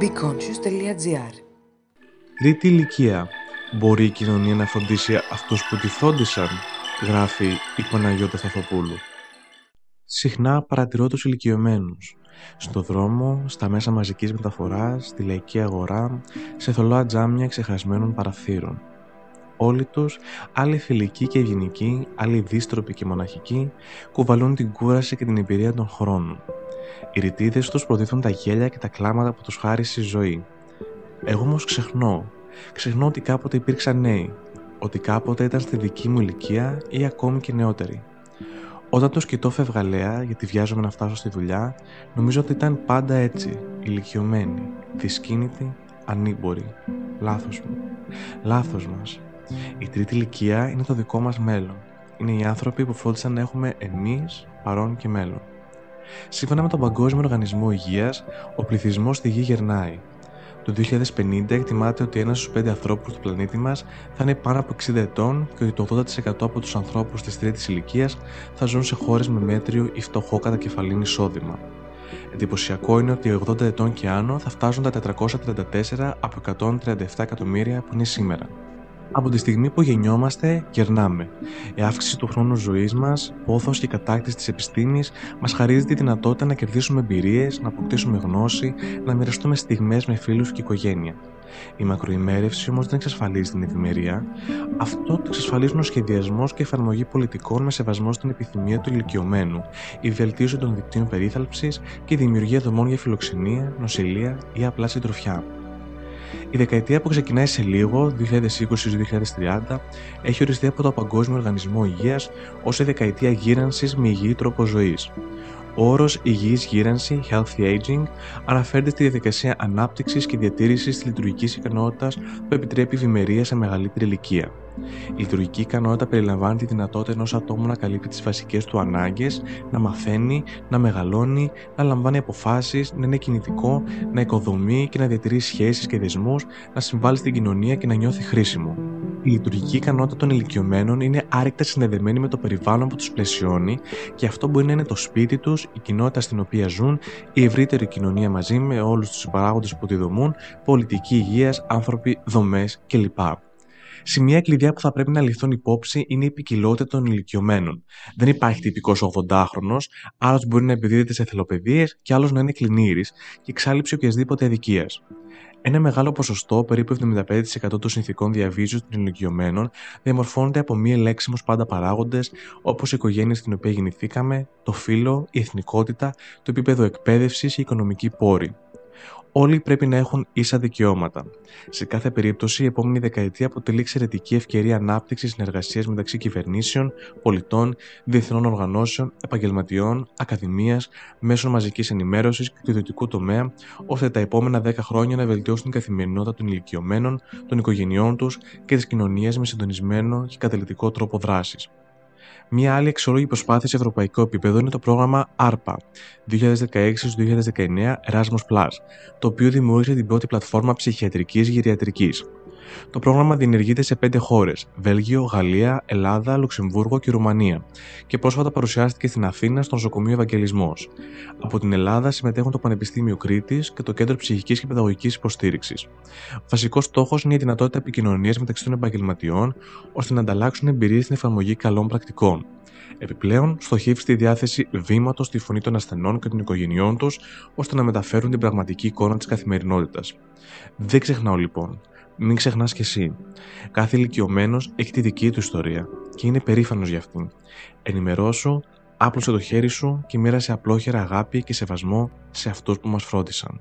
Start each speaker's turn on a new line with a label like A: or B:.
A: BeConscious.gr
B: Τρίτη ηλικία. Μπορεί η κοινωνία να φροντίσει αυτούς που τη φρόντισαν, γράφει η Παναγιώτα Σταθοπούλου. Συχνά παρατηρώ τους ηλικιωμένους. Στο δρόμο, στα μέσα μαζικής μεταφοράς, στη λαϊκή αγορά, σε θολά τζάμια ξεχασμένων παραθύρων. Όλοι τους, άλλοι φιλικοί και ευγενικοί, άλλοι δίστροποι και μοναχικοί, κουβαλούν την κούραση και την εμπειρία των χρόνων. Οι ρητίδες τους προδίδουν τα γέλια και τα κλάματα που τους χάρισε η ζωή. Εγώ όμως ξεχνώ. Ξεχνώ ότι κάποτε υπήρξαν νέοι. Ότι κάποτε ήταν στη δική μου ηλικία ή ακόμη και νεότεροι. Όταν το κοιτώ φευγαλέα γιατί βιάζομαι να φτάσω στη δουλειά, νομίζω ότι ήταν πάντα έτσι, ηλικιωμένοι, δυσκίνητοι, ανήμποροι. Λάθος μου. Λάθος μας. Η τρίτη ηλικία είναι το δικό μας μέλλον. Είναι οι άνθρωποι που φρόντισαν να έχουμε εμείς παρόν και μέλλον. Σύμφωνα με τον Παγκόσμιο Οργανισμό Υγείας, ο πληθυσμός στη γη γερνάει. Το 2050 εκτιμάται ότι ένας στους πέντε ανθρώπους του πλανήτη μας θα είναι πάνω από 60 ετών και ότι το 80% από τους ανθρώπους της τρίτης ηλικίας θα ζουν σε χώρες με μέτριο ή φτωχό κατακεφαλήν εισόδημα. Εντυπωσιακό είναι ότι 80 ετών και άνω θα φτάσουν τα 434 από 137 εκατομμύρια που είναι σήμερα. Από τη στιγμή που γεννιόμαστε, γερνάμε. Η αύξηση του χρόνου ζωής μας, πόθος και κατάκτηση της επιστήμης μας χαρίζει τη δυνατότητα να κερδίσουμε εμπειρίες, να αποκτήσουμε γνώση, να μοιραστούμε στιγμές με φίλους και οικογένεια. Η μακροημέρευση όμως δεν εξασφαλίζει την ευημερία. Αυτό το εξασφαλίζουν ο σχεδιασμός και εφαρμογή πολιτικών με σεβασμό στην επιθυμία του ηλικιωμένου, η βελτίωση των δικτύων περίθαλψης και η δημιουργία δομών για φιλοξενία, νοσηλεία ή απλά συντροφιά. Η δεκαετία που ξεκινάει σε λίγο, 2020-2030, έχει οριστεί από το Παγκόσμιο Οργανισμό Υγείας ως η δεκαετία γύρανσης με υγιή τρόπο ζωής. Ο όρος υγιής γύρανση, healthy aging, αναφέρεται στη διαδικασία ανάπτυξης και διατήρησης της λειτουργικής ικανότητας που επιτρέπει ευημερία σε μεγαλύτερη ηλικία. Η λειτουργική ικανότητα περιλαμβάνει τη δυνατότητα ενός ατόμου να καλύπτει τις βασικές του ανάγκες, να μαθαίνει, να μεγαλώνει, να λαμβάνει αποφάσεις, να είναι κινητικό, να οικοδομεί και να διατηρεί σχέσεις και δεσμούς, να συμβάλλει στην κοινωνία και να νιώθει χρήσιμο. Η λειτουργική ικανότητα των ηλικιωμένων είναι άρρηκτα συνδεδεμένη με το περιβάλλον που τους πλαισιώνει και αυτό μπορεί να είναι το σπίτι τους, η κοινότητα στην οποία ζουν, η ευρύτερη κοινωνία μαζί με όλους τους συμπαράγοντες που τη δομούν, πολιτική υγείας, άνθρωποι, δομές κλπ. Σημεία κλειδιά που θα πρέπει να ληφθούν υπόψη είναι η ποικιλότητα των ηλικιωμένων. Δεν υπάρχει τυπικός 80χρονο, άλλος μπορεί να επιδίδεται σε θελοπαιδίες και άλλος να είναι κλινήρης και εξάλληψη οποιασδήποτε αδικίας. Ένα μεγάλο ποσοστό, περίπου 75% των συνθηκών διαβίωσης των ηλικιωμένων, διαμορφώνεται από μη ελέξιμου πάντα παράγοντες, όπως η οικογένεια στην οποία γεννηθήκαμε, το φύλλο, η εθνικότητα, το επίπεδο εκπαίδευσης ή η οικονομική πόρη όλοι πρέπει να έχουν ίσα δικαιώματα. Σε κάθε περίπτωση, η επόμενη δεκαετία αποτελεί εξαιρετική ευκαιρία ανάπτυξης συνεργασίας μεταξύ κυβερνήσεων, πολιτών, διεθνών οργανώσεων, επαγγελματιών, ακαδημίας, μέσων μαζικής ενημέρωσης και του ιδιωτικού τομέα, ώστε τα επόμενα 10 χρόνια να βελτιώσουν την καθημερινότητα των ηλικιωμένων, των οικογενειών τους και τη κοινωνία με συντονισμένο και καταλητικό τρόπο δράσης. Μία άλλη αξιόλογη προσπάθεια σε ευρωπαϊκό επίπεδο είναι το πρόγραμμα ARPA 2016-2019 Erasmus+, το οποίο δημιούργησε την πρώτη πλατφόρμα ψυχιατρικής γυριατρικής. Το πρόγραμμα διενεργείται σε πέντε χώρες: Βέλγιο, Γαλλία, Ελλάδα, Λουξεμβούργο και Ρουμανία και πρόσφατα παρουσιάστηκε στην Αθήνα στο νοσοκομείο Ευαγγελισμός. Από την Ελλάδα συμμετέχουν το Πανεπιστήμιο Κρήτης και το Κέντρο Ψυχικής και Παιδαγωγικής Υποστήριξης. Βασικός στόχος είναι η δυνατότητα επικοινωνίας μεταξύ των επαγγελματιών ώστε να ανταλλάξουν εμπειρίες στην εφαρμογή καλών πρακτικών. Επιπλέον, στοχεύει στη διάθεση βήματος στη φωνή των ασθενών και των οικογενειών τους, ώστε να μεταφέρουν την πραγματική εικόνα της καθημερινότητας. Δεν ξεχνάω λοιπόν, μην ξεχνάς κι εσύ. Κάθε ηλικιωμένος έχει τη δική του ιστορία και είναι περήφανος για αυτήν. Ενημερώσου, άπλωσε το χέρι σου και μοίρασε απλόχερα αγάπη και σεβασμό σε αυτούς που μας φρόντισαν.